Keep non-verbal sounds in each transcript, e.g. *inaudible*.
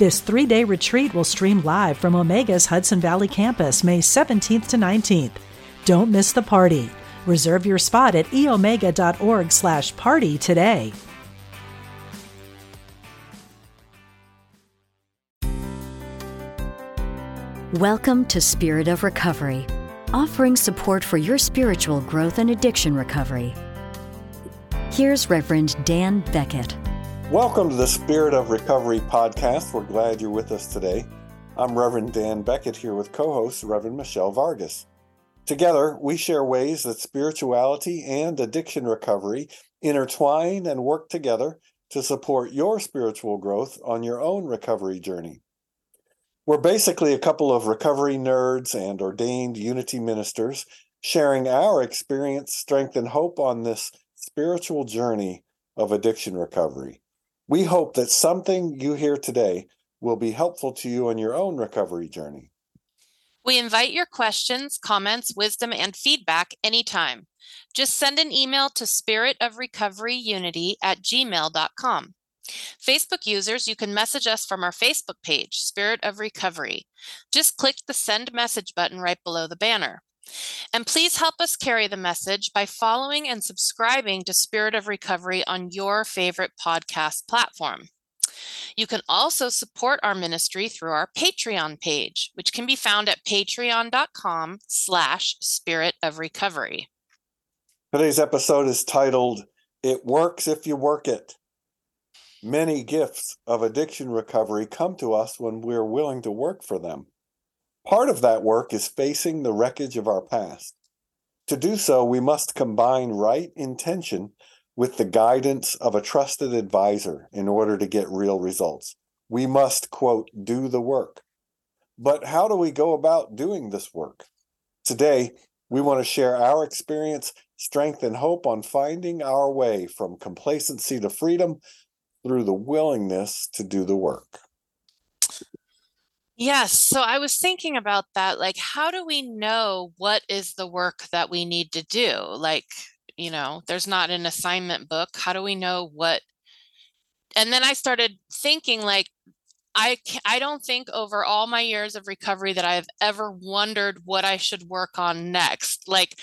This three day retreat will stream live from Omega's Hudson Valley campus May 17th to 19th. Don't miss the party. Reserve your spot at eomega.org slash party today. Welcome to Spirit of Recovery, offering support for your spiritual growth and addiction recovery. Here's Reverend Dan Beckett. Welcome to the Spirit of Recovery podcast. We're glad you're with us today. I'm Reverend Dan Beckett here with co host Reverend Michelle Vargas. Together, we share ways that spirituality and addiction recovery intertwine and work together to support your spiritual growth on your own recovery journey. We're basically a couple of recovery nerds and ordained unity ministers sharing our experience, strength, and hope on this spiritual journey of addiction recovery. We hope that something you hear today will be helpful to you on your own recovery journey. We invite your questions, comments, wisdom, and feedback anytime. Just send an email to spiritofrecoveryunity at gmail.com. Facebook users, you can message us from our Facebook page, Spirit of Recovery. Just click the send message button right below the banner. And please help us carry the message by following and subscribing to Spirit of Recovery on your favorite podcast platform. You can also support our ministry through our Patreon page, which can be found at patreon.com slash spirit of recovery. Today's episode is titled, It Works If You Work It. Many gifts of addiction recovery come to us when we're willing to work for them. Part of that work is facing the wreckage of our past. To do so, we must combine right intention with the guidance of a trusted advisor in order to get real results. We must, quote, do the work. But how do we go about doing this work? Today, we want to share our experience, strength, and hope on finding our way from complacency to freedom through the willingness to do the work. Yes. So I was thinking about that. Like, how do we know what is the work that we need to do? Like, you know, there's not an assignment book. How do we know what? And then I started thinking, like, I I don't think over all my years of recovery that I've ever wondered what I should work on next. Like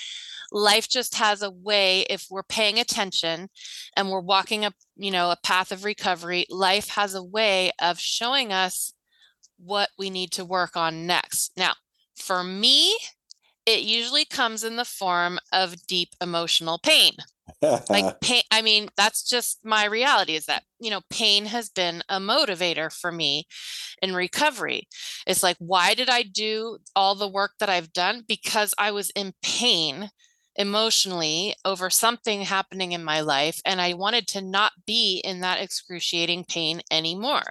life just has a way if we're paying attention and we're walking up, you know, a path of recovery, life has a way of showing us what we need to work on next. Now, for me, it usually comes in the form of deep emotional pain. like *laughs* pain, I mean, that's just my reality is that, you know, pain has been a motivator for me in recovery. It's like, why did I do all the work that I've done? Because I was in pain emotionally over something happening in my life and I wanted to not be in that excruciating pain anymore.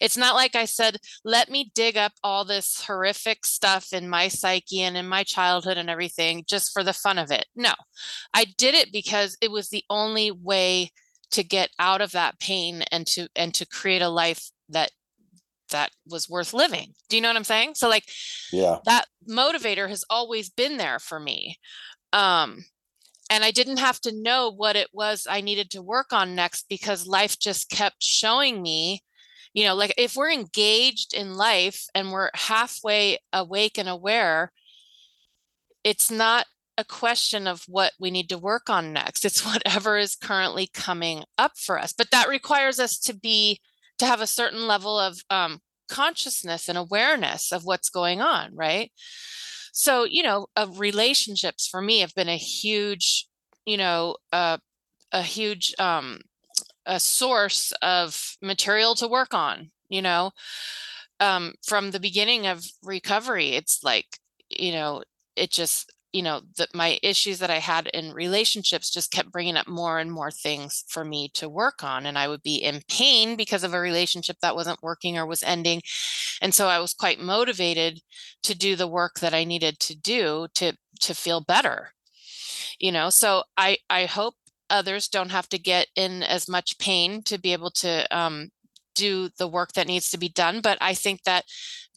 It's not like I said, let me dig up all this horrific stuff in my psyche and in my childhood and everything just for the fun of it. No, I did it because it was the only way to get out of that pain and to and to create a life that that was worth living. Do you know what I'm saying? So like yeah. That motivator has always been there for me um and I didn't have to know what it was I needed to work on next because life just kept showing me, you know, like if we're engaged in life and we're halfway awake and aware, it's not a question of what we need to work on next. It's *laughs* whatever is currently coming up for us. But that requires us to be, to have a certain level of um, consciousness and awareness of what's going on, right? So you know uh, relationships for me have been a huge you know uh, a huge um a source of material to work on you know? Um from the beginning of recovery it's like you know it just you know that my issues that i had in relationships just kept bringing up more and more things for me to work on and i would be in pain because of a relationship that wasn't working or was ending. And so i was quite motivated to do the work that i needed to do to to feel better you know? So i i hope others don't have to get in as much pain to be able to um, do the work that needs to be done but i think that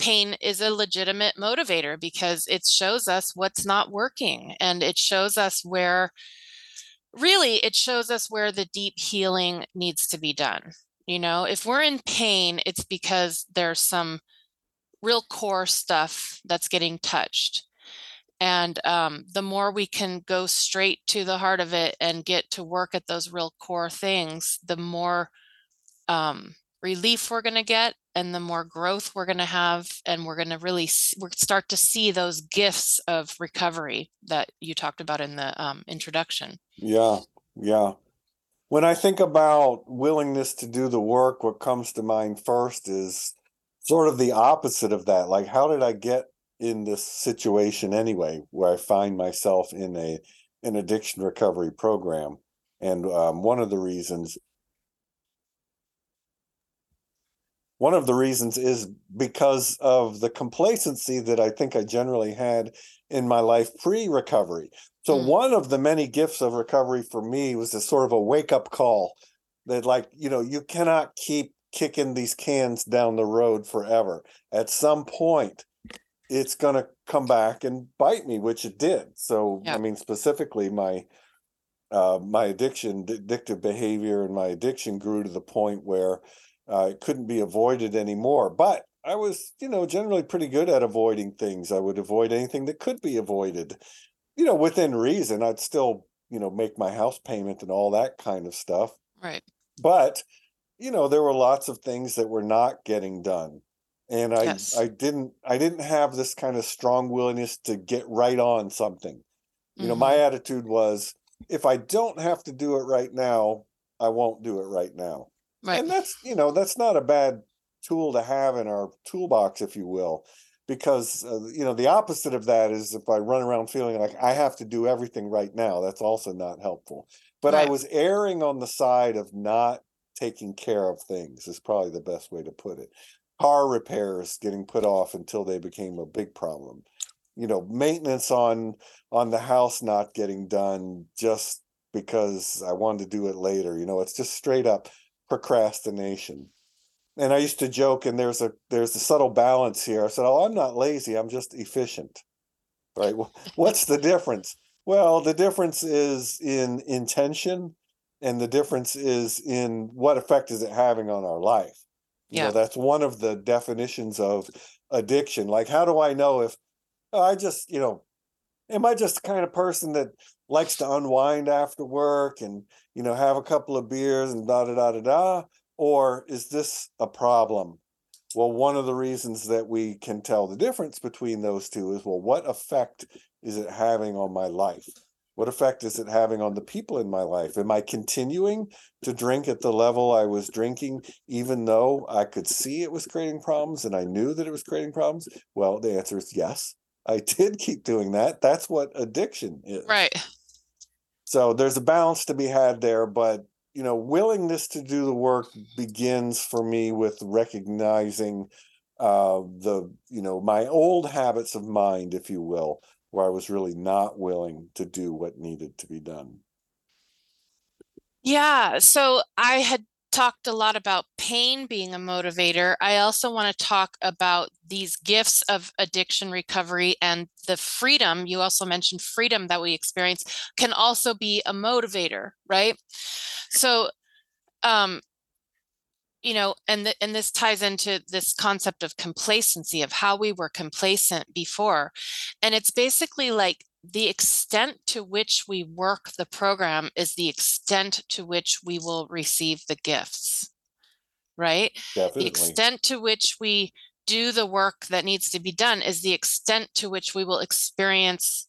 pain is a legitimate motivator because it shows us what's not working and it shows us where really it shows us where the deep healing needs to be done. You know if we're in pain it's because there's some real core stuff that's getting touched. And um, the more we can go straight to the heart of it and get to work at those real core things the more um, relief we're going to get and the more growth we're going to have and we're going to really we start to see those gifts of recovery that you talked about in the um, introduction. Yeah yeah. When i think about willingness to do the work what comes to mind first is sort of the opposite of that like how did i get in this situation anyway where i find myself in a an addiction recovery program? And um, one of the reasons one of the reasons is because of the complacency that I think I generally had in my life pre recovery. So, mm. one of the many gifts of recovery for me was a sort of a wake up call that, like, you know, you cannot keep kicking these cans down the road forever. At some point, it's going to come back and bite me, which it did. So, yeah. I mean, specifically, my uh, my addiction, addictive behavior, and my addiction grew to the point where uh, it couldn't be avoided anymore. But I was, you know, generally pretty good at avoiding things. I would avoid anything that could be avoided, you know, within reason. I'd still, you know, make my house payment and all that kind of stuff. Right. But, you know, there were lots of things that were not getting done. And I yes. I didn't I didn't have this kind of strong willingness to get right on something. You mm-hmm. know, my mm-hmm. attitude was if I don't have to do it right now, I won't do it right now. Right. And that's, you know, that's not a bad tool to have in our toolbox, if you will, because, uh, you know, the opposite of that is if I run around feeling like I have to do everything right now, that's also not helpful. But right. I was erring on the side of not taking care of things, is probably the best way to put it. Car repairs getting put off until they became a big problem. You know, maintenance on on the house not getting done just because I wanted to do it later. You know, it's just straight up procrastination. And I used to joke, and there's a there's a subtle balance here. I said, "Oh, I'm not lazy. I'm just efficient." Right? *laughs* What's the difference? Well, the difference is in intention, and the difference is in what effect is it having on our life. You yeah, know, that's one of the definitions of addiction. Like, how do I know if oh, I just, you know, am I just the kind of person that likes to unwind after work and you know have a couple of beers and da da da da da or is this a problem well one of the reasons that we can tell the difference between those two is well what effect is it having on my life what effect is it having on the people in my life am i continuing to drink at the level i was drinking even though i could see it was creating problems and i knew that it was creating problems well the answer is yes I *laughs* did keep doing that. That's what addiction is. Right. So there's a balance to be had there, but you know, willingness to do the work begins for me with recognizing uh, the you know my old habits of mind, if you will, where I was really not willing to do what needed to be done. Yeah. So I had talked a lot about pain being a motivator. I also want to talk about these gifts of addiction recovery and the freedom. You also mentioned freedom that we experience can also be a motivator, right? So, um, you know, and and this ties into this concept of complacency of how we were complacent before, and it's basically like the extent to which we work the program is the extent to which we will receive the gifts right Definitely. the extent to which we do the work that needs to be done is the extent to which we will experience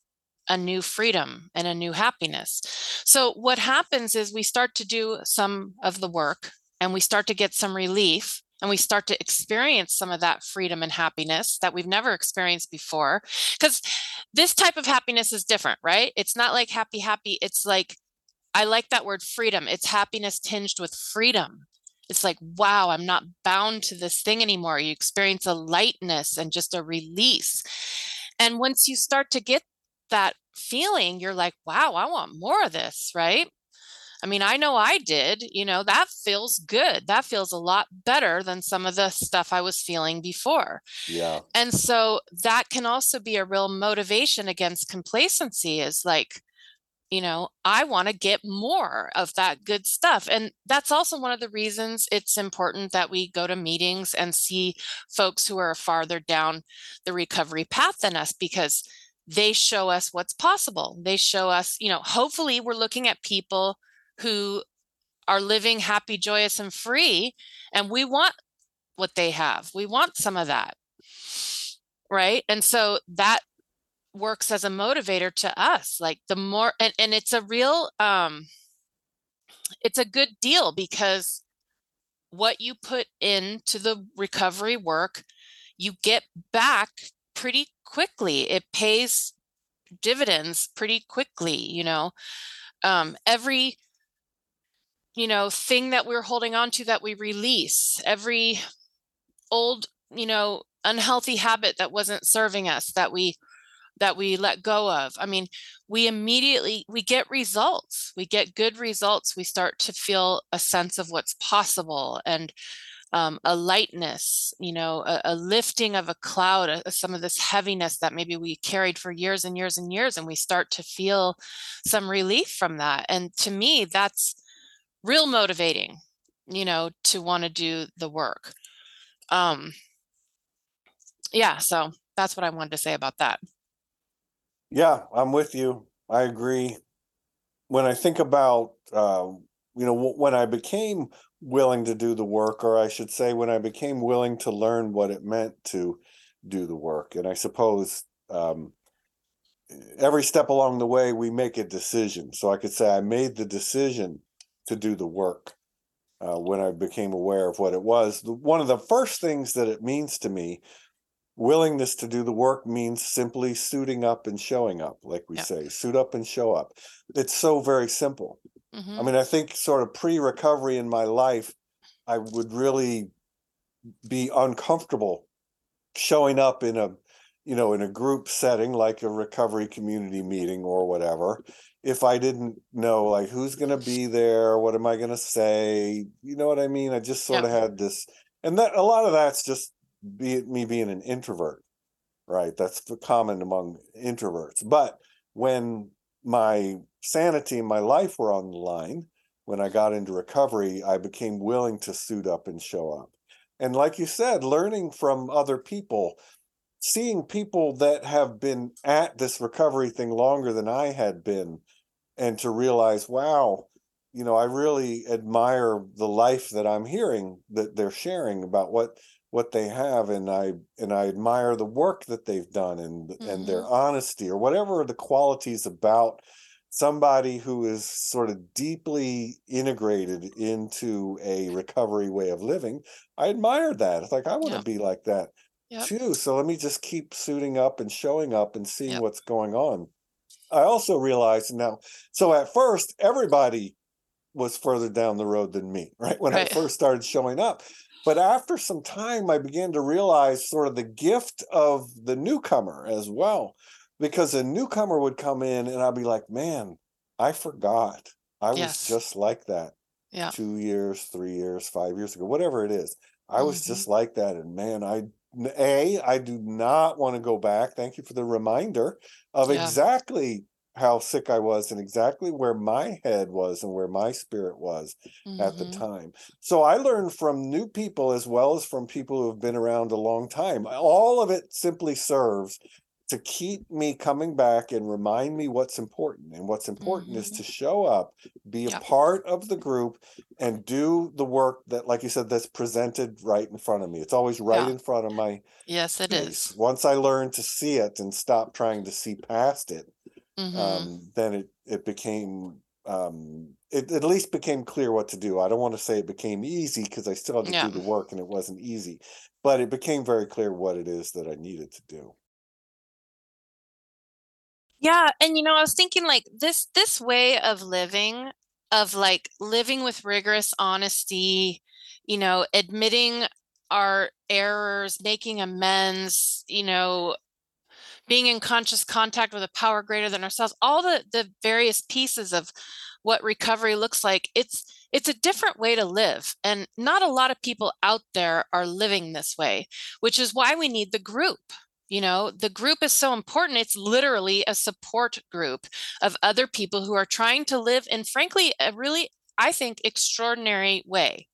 a new freedom and a new happiness so what happens is we start to do some of the work and we start to get some relief and we start to experience some of that freedom and happiness that we've never experienced before because this type of happiness is different right it's not like happy happy it's like i like that word freedom it's happiness tinged with freedom it's like, wow, I'm not bound to this thing anymore. You experience a lightness and just a release. And once you start to get that feeling, you're like, wow, I want more of this, right? I mean, I know I did, you know, that feels good. That feels a lot better than some of the stuff I was feeling before. Yeah. And so that can also be a real motivation against complacency is like, you know, I want to get more of that good stuff. And that's also one of the reasons it's important that we go to meetings and see folks who are farther down the recovery path than us because they show us what's possible. They show us, you know, hopefully we're looking at people who are living happy, joyous, and free. And we want what they have. We want some of that. Right. And so that works as a motivator to us. Like the more, and, and it's a real, um, it's a good deal because what you put into the recovery work, you get back pretty quickly. It pays dividends pretty quickly, you know. Um, every you know thing that we're holding on to that we release every old you know unhealthy habit that wasn't serving us that we that we let go of. I mean we immediately we get results. We get good results. We start to feel a sense of what's possible and um, a lightness you know a, a lifting of a cloud a, some of this heaviness that maybe we carried for years and years and years and we start to feel some relief from that. And to me that's real motivating, you know, to want to do the work. Um, yeah, so that's what I wanted to say about that. Yeah, I'm with you. I agree. When I think about, uh, you know, when I became willing to do the work, or I should say, when I became willing to learn what it meant to do the work, and I suppose um, every step along the way we make a decision. So I could say I made the decision to do the work uh, when I became aware of what it was. One of the first things that it means to me, willingness to do the work means simply suiting up and showing up, like we say, suit up and show up. It's so very simple. Mm-hmm. I mean, I think sort of pre recovery in my life, I would really be uncomfortable showing up in a you know in a group setting like a recovery community meeting or whatever if I didn't know like who's going to be there, what am I going to say? You know what I mean? I just sort of had this, and that a lot of that's just be me being an introvert, right? That's common among introverts. But when my sanity and my life were on the line, when I got into recovery, I became willing to suit up and show up. And like you said, learning from other people, seeing people that have been at this recovery thing longer than I had been and to realize, wow, you know, I really admire the life that I'm hearing that they're sharing about what what they have and I and I admire the work that they've done and mm-hmm. and their mm-hmm. honesty or whatever the qualities about somebody who is sort of deeply integrated into a recovery way of living. I admire that. It's like I want to be like that yep. too. So let me just keep suiting up and showing up and seeing yep. what's going on. I also realized now, so at first, everybody was further down the road than me, *laughs* right? When right. I first started showing up. But after some time, I began to realize sort of the gift of the newcomer as well, because a newcomer would come in and I'd be like, man, I forgot. I yes. was just like that yeah. two years, three years, five years ago, whatever it is. I mm-hmm. was just like that. And man, I a, I do not want to go back. Thank you for the reminder of yeah. exactly how sick I was and exactly where my head was and where my spirit was mm-hmm. at the mm-hmm. time. So I learned from new people as well as from people who have been around a long time. All of it simply serves to keep me coming back and remind me what's important. And what's important mm-hmm. is to show up, be a part of the group, and do the work that, like you said, that's presented right in front of me. It's always right yeah. in front of my Yes, it face. is. Once I learn to see it and stop trying to see past it, mm-hmm. um, then it it became um, it at least became clear what to do. I don't want to say it became easy because I still had to yeah. do the work and it wasn't easy, but it became very clear what it is that I needed to do. Yeah, and you know, I was thinking like this this way of living of like living with rigorous honesty, you know, admitting our errors, making amends, you know, being in conscious contact with a power greater than ourselves, all the the various pieces of what recovery looks like. It's it's a different way to live and not a lot of people out there are living this way, which is why we need the group. You know, the group is so important. It's literally a support group of other people who are trying to live in frankly a really I think extraordinary way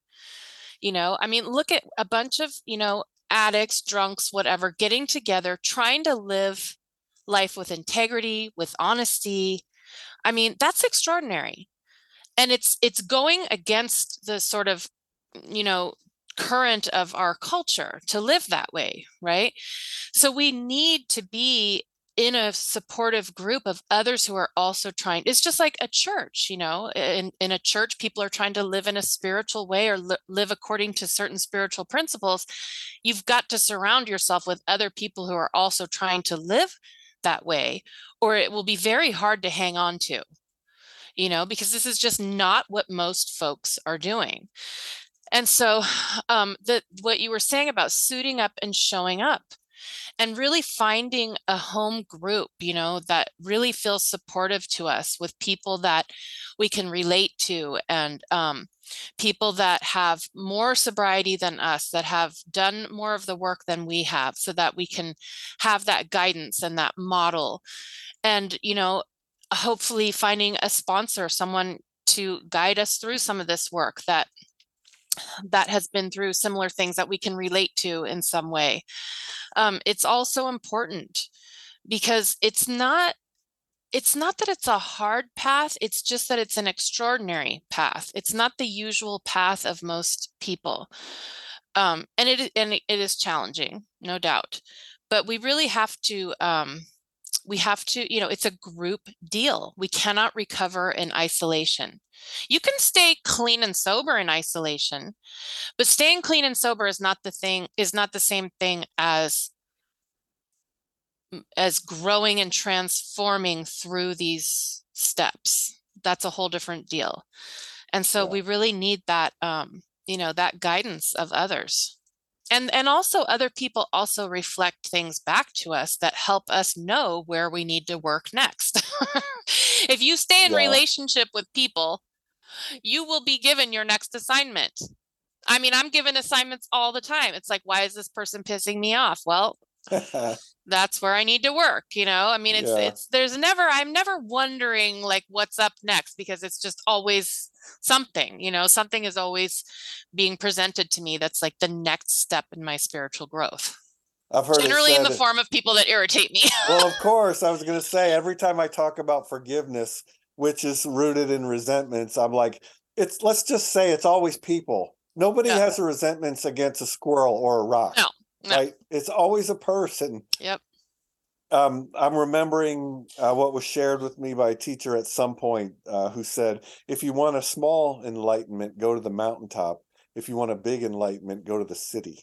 you know i mean look at a bunch of you know addicts drunks whatever getting together trying to live life with integrity with honesty i mean that's extraordinary and it's it's going against the sort of you know current of our culture to live that way right? So we need to be in a supportive group of others who are also trying it's just like a church you know in, in a church people are trying to live in a spiritual way or li- live according to certain spiritual principles. You've got to surround yourself with other people who are also trying to live that way or it will be very hard to hang on to you know because this is just not what most folks are doing and so *sighs* um the what you were saying about suiting up and showing up and really finding a home group, you know, that really feels supportive to us with people that we can relate to and um, people that have more sobriety than us, that have done more of the work than we have, so that we can have that guidance and that model. And, you know, hopefully finding a sponsor, someone to guide us through some of this work that that has been through similar things that we can relate to in some way. Um, it's also important because it's not it's not that it's a hard path it's just that it's an extraordinary path. It's not the usual path of most people. Um, and it and it is challenging no doubt. But we really have to um, we have to you know it's a group deal we cannot recover in isolation you can stay clean and sober in isolation, but staying clean and sober is not the thing is not the same thing as as growing and transforming through these steps. That's a whole different deal. And so yeah. we really need that um, you know, that guidance of others and and also other people also reflect things back to us that help us know where we need to work next *laughs* if you stay in yeah. relationship with people you will be given your next assignment. I mean, I'm given assignments all the time. It's like, why is this person pissing me off? Well, *laughs* that's where I need to work, you know? I mean, it's, yeah. it's, there's never, I'm never wondering like what's up next because it's just always something, you know, something is always being presented to me that's like the next step in my spiritual growth. I've heard generally in the form of people that irritate me. *laughs* well, of course, I was going to say every time I talk about forgiveness, which is rooted in resentments. I'm like, it's let's just say it's always people. Nobody yeah. has a resentments against a squirrel or a rock. No, no. Right? It's always a person. Yep. Um, I'm remembering uh, what was shared with me by a teacher at some point uh, who said, if you want a small enlightenment, go to the mountaintop. If you want a big enlightenment, go to the city.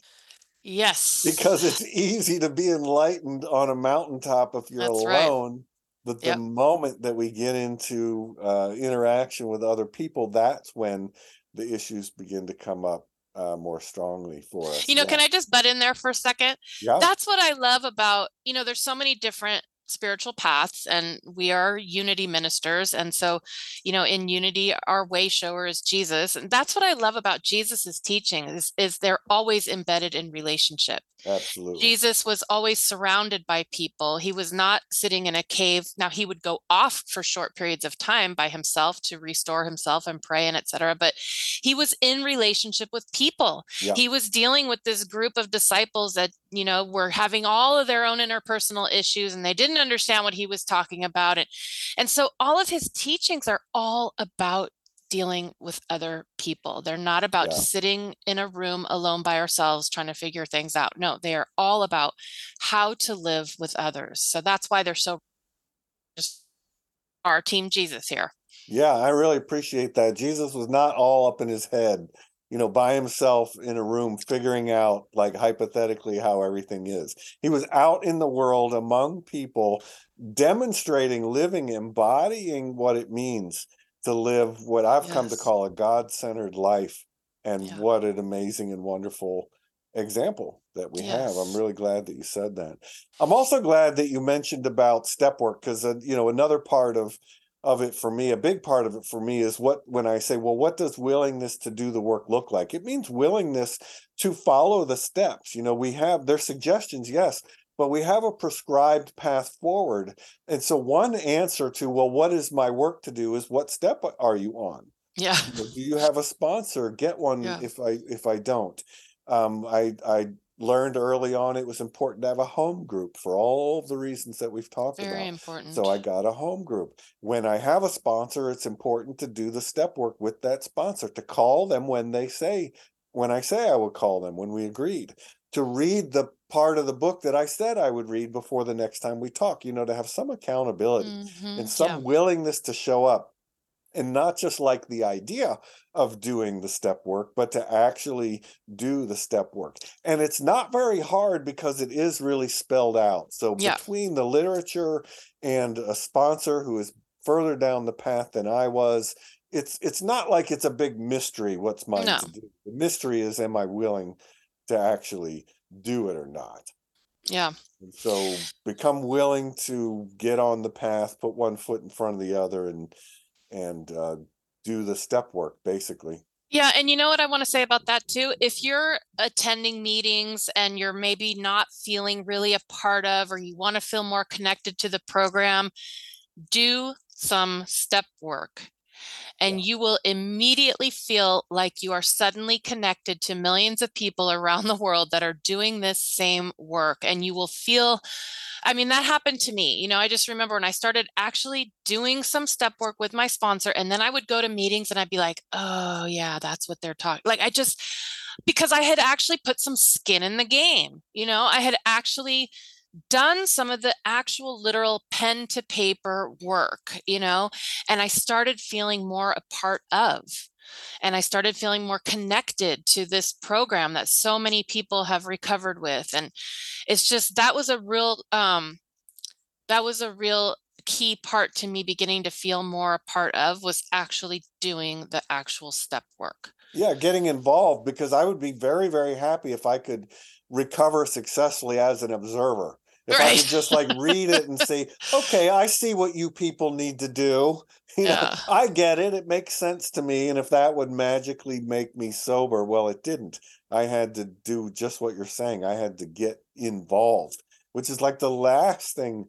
Yes. Because it's easy to be enlightened on a mountaintop if you're That's alone. Right but the yep. moment that we get into uh, interaction with other people, that's when the issues begin to come up uh, more strongly for us. You know, yeah. can I just butt in there for a second? Yeah. That's what I love about, you know, there's so many different spiritual paths and we are unity ministers and so you know in unity our way shower is jesus and that's what i love about jesus's teaching is, is they're always embedded in relationship absolutely. Jesus was always surrounded by people. He was not sitting in a cave. Now he would go off for short periods of time by himself to restore himself and pray and etc but he was in relationship with people. Yeah. he was dealing with this group of disciples that you know were having all of their own interpersonal issues and they didn't understand what he was talking about and and so all of his teachings are all about dealing with other people. They're not about yeah. sitting in a room alone by ourselves trying to figure things out. No they are all about how to live with others. So that's why they're so just our team jesus here. Yeah i really appreciate that. Jesus was not all up in his head you know, by himself in a room figuring out like hypothetically how everything is. He was out in the world among people demonstrating, living, embodying what it means to live what I've come to call a God-centered life And Yeah. what an amazing and wonderful example that we have. I'm Yes. really glad that you said that. I'm also glad that you mentioned about step work because uh, you know another part of of it for me, a big part of it for me is what when I say, well, what does willingness to do the work look like? It means willingness to follow the steps. You know, we have their suggestions, yes, but we have a prescribed path forward. And so one answer to, well, what is my work to do is what step are you on? Yeah. Do you have a sponsor? Get one Yeah. if I if I don't. Um, I I learned early on it was important to have a home group for all of the reasons that we've talked Very about. important. So I got a home group. When I have a sponsor, it's important to do the step work with that sponsor, to call them when they say, when I say I will call them, when we agreed, to read the part of the book that I said I would read before the next time we talk, you know, to have some accountability Mhm, and some yeah. willingness to show up and not just like the idea of doing the step work, but to actually do the step work. And it's not very hard because it is really spelled out. So Yeah. between the literature and a sponsor who is further down the path than I was, it's it's not like it's a big mystery what's mine No. to do. The mystery is am I willing to actually do it or not? Yeah. So become willing to get on the path, put one foot in front of the other and and uh, do the step work basically. Yeah, and you know what I want to say about that too? If you're attending meetings and you're maybe not feeling really a part of, or you want to feel more connected to the program, do some step work. And you will immediately feel like you are suddenly connected to millions of people around the world that are doing this same work. And you will feel, I mean, that happened to me. You know, I just remember when I started actually doing some step work with my sponsor, and then I would go to meetings and I'd be like, oh, yeah, that's what they're talking. Like, I just, because I had actually put some skin in the game, you know, I had actually done some of the actual literal pen to paper work, you know, and I started feeling more a part of. And I started feeling more connected to this program that so many people have recovered with. And it's just that was a real um that was a real key part to me beginning to feel more a part of was actually doing the actual step work. Yeah, getting involved because I would be very very happy if I could recover successfully as an observer. If I could just like read it and say, okay, I see what you people need to do. You know, I get it. It makes sense to me. And if that would magically make me sober, well, it didn't. I had to do just what you're saying. I had to get involved, which is like the last thing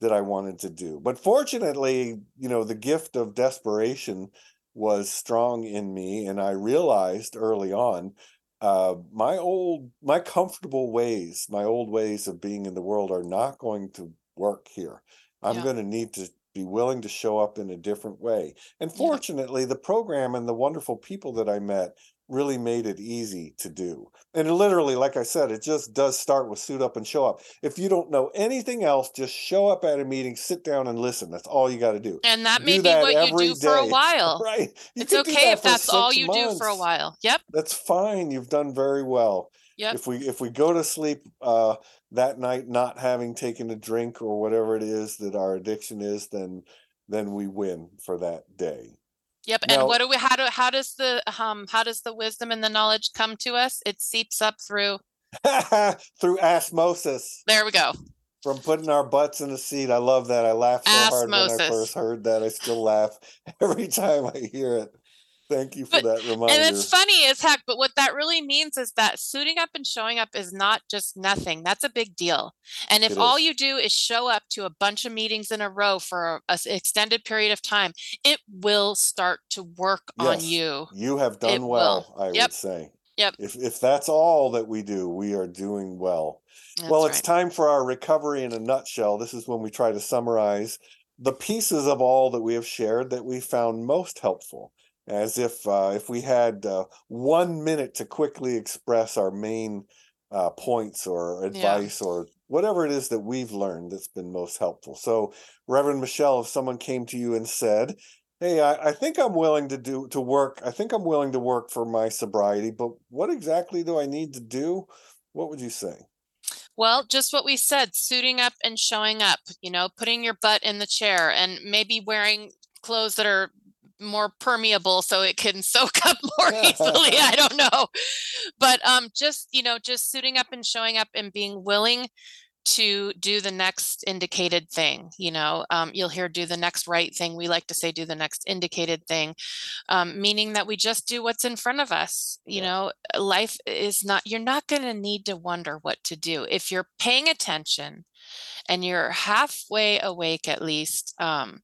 that I wanted to do. But fortunately, you know, the gift of desperation was strong in me. And I realized early on uh, my old, my comfortable ways, my old ways of being in the world are not going to work here. I'm Yeah. going to need to be willing to show up in a different way. And Yeah. fortunately, the program and the wonderful people that I met really made it easy to do. And literally, like I said, it just does start with suit up and show up. If you don't know anything else, just show up at a meeting, sit down and listen. That's all you got to do. And that Do may be that what you do for a *laughs* while. Right. You It's okay that if that's all you do for a while. Yep. That's fine. You've done very well. Yep. If we if we go to sleep uh that night not having taken a drink or whatever it is that our addiction is, then then we win for that day. Yep. Now- and what do we how do how does the um how does the wisdom and the knowledge come to us? It seeps up through *laughs* Through osmosis there we go. from putting our butts in the seat. I love that. I laughed so hard when I Osmosis. first heard that. I still laugh *laughs* every time I hear it. Thank you for But- that reminder. And it's funny as heck, but what that really means is that suiting up and showing up is not just nothing. That's a big deal. And if all you do is show up to a bunch of meetings in a row for an extended period of time, it will start to work on you. You have It done will. well, I Yep. would say. Yep. If if that's all that we do, we are doing well. That's well, it's right. time for our recovery in a nutshell. This is when we try to summarize the pieces of all that we have shared that we found most helpful. As if uh, if we had uh, one minute to quickly express our main uh, points or advice or whatever it is that we've learned that's been most helpful. So, Reverend Michelle, if someone came to you and said, "Hey, I, I think I'm willing to do to work. I think I'm willing to work for my sobriety, but what exactly do I need to do?" What would you say? Well, just what we said, suiting up and showing up, you know, putting your butt in the chair and maybe wearing clothes that are more permeable so it can soak up *laughs* more *laughs* easily i don't know but um just you know just suiting up and showing up and being willing to do the next indicated thing you know um, you'll hear do the next right thing we like to say do the next indicated thing um, meaning that we just do what's in front of us you yeah. know life is not you're not going to need to wonder what to do if you're paying attention and you're halfway awake at least um,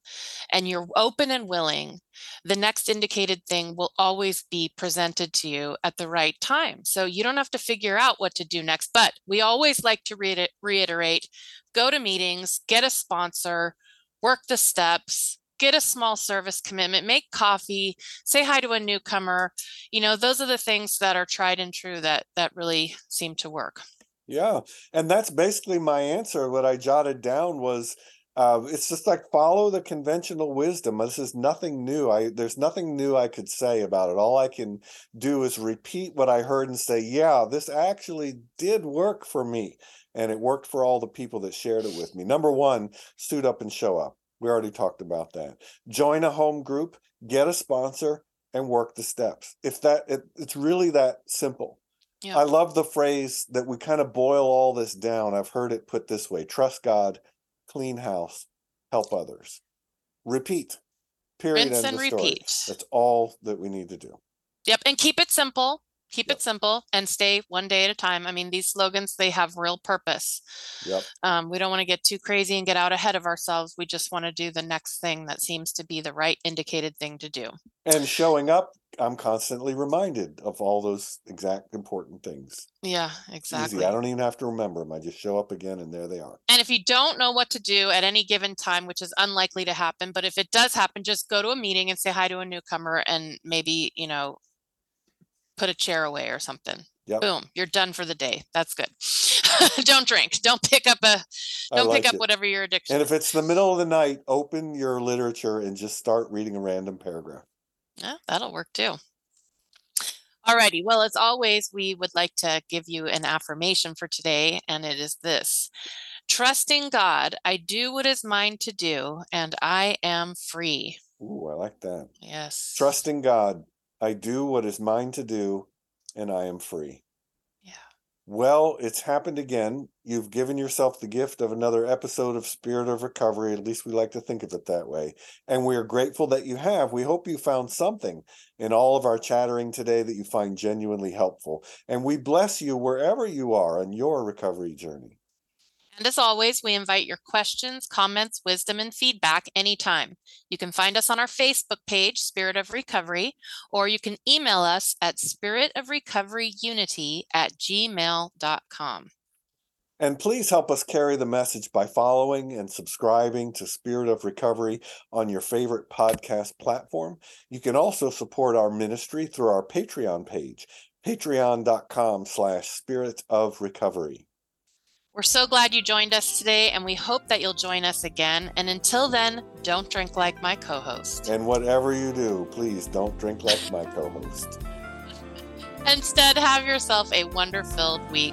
and you're open and willing the next indicated thing will always be presented to you at the right time. So you don't have to figure out what to do next but we always like to re- reiterate go to meetings get a sponsor work the steps get a small service commitment make coffee say hi to a newcomer. You know those are the things that are tried and true that that really seem to work yeah. And that's basically my answer. What I jotted down was uh, it's just like follow the conventional wisdom. This is nothing new. I there's nothing new I could say about it. All I can do is repeat what I heard and say, yeah, this actually did work for me. And it worked for all the people that shared it with me. Number one, suit up and show up. We already talked about that. Join a home group, get a sponsor, and work the steps. If that it, it's really that simple. Yeah. I love the phrase that we kind of boil all this down. I've heard it put this way trust God, clean house, help others. Repeat. Period. Rinse and repeat. That's all that we need to do. Yep. And keep it simple keep yep. it simple and stay one day at a time. I mean these slogans they have real purpose. Yep. um, we don't want to get too crazy and get out ahead of ourselves. We just want to do the next thing that seems to be the right indicated thing to do. And showing up i'm constantly reminded of all those exact important things. Yeah exactly Easy. i don't even have to remember them i just show up again and there they are. And if you don't know what to do at any given time which is unlikely to happen but if it does happen just go to a meeting and say hi to a newcomer and maybe you know put a chair away or something. Yep. Boom, you're done for the day. That's good. *laughs* don't drink. Don't pick up a don't like pick up it. whatever your addiction. And if it's the middle of the night, open your literature and just start reading a random paragraph. Yeah, that'll work too. Alrighty. Well, as always, we would like to give you an affirmation for today, and it is this Trusting God, I do what is mine to do, and I am free. Ooh, I like that. Yes. Trusting God, I do what is mine to do, and I am free. Yeah. Well, it's happened again. You've given yourself the gift of another episode of Spirit of Recovery. At least we like to think of it that way. And we are grateful that you have. We hope you found something in all of our chattering today that you find genuinely helpful. And we bless you wherever you are on your recovery journey. And as always, we invite your questions, comments, wisdom, and feedback anytime. You can find us on our Facebook page, Spirit of Recovery, or you can email us at spiritofrecoveryunity at gmail.com. And please help us carry the message by following and subscribing to Spirit of Recovery on your favorite podcast platform. You can also support our ministry through our Patreon page, patreon.com slash spirit of recovery. We're so glad you joined us today, and we hope that you'll join us again. And until then, don't drink like my co host. And whatever you do, please don't drink like my co host. *laughs* Instead, have yourself a wonder filled week.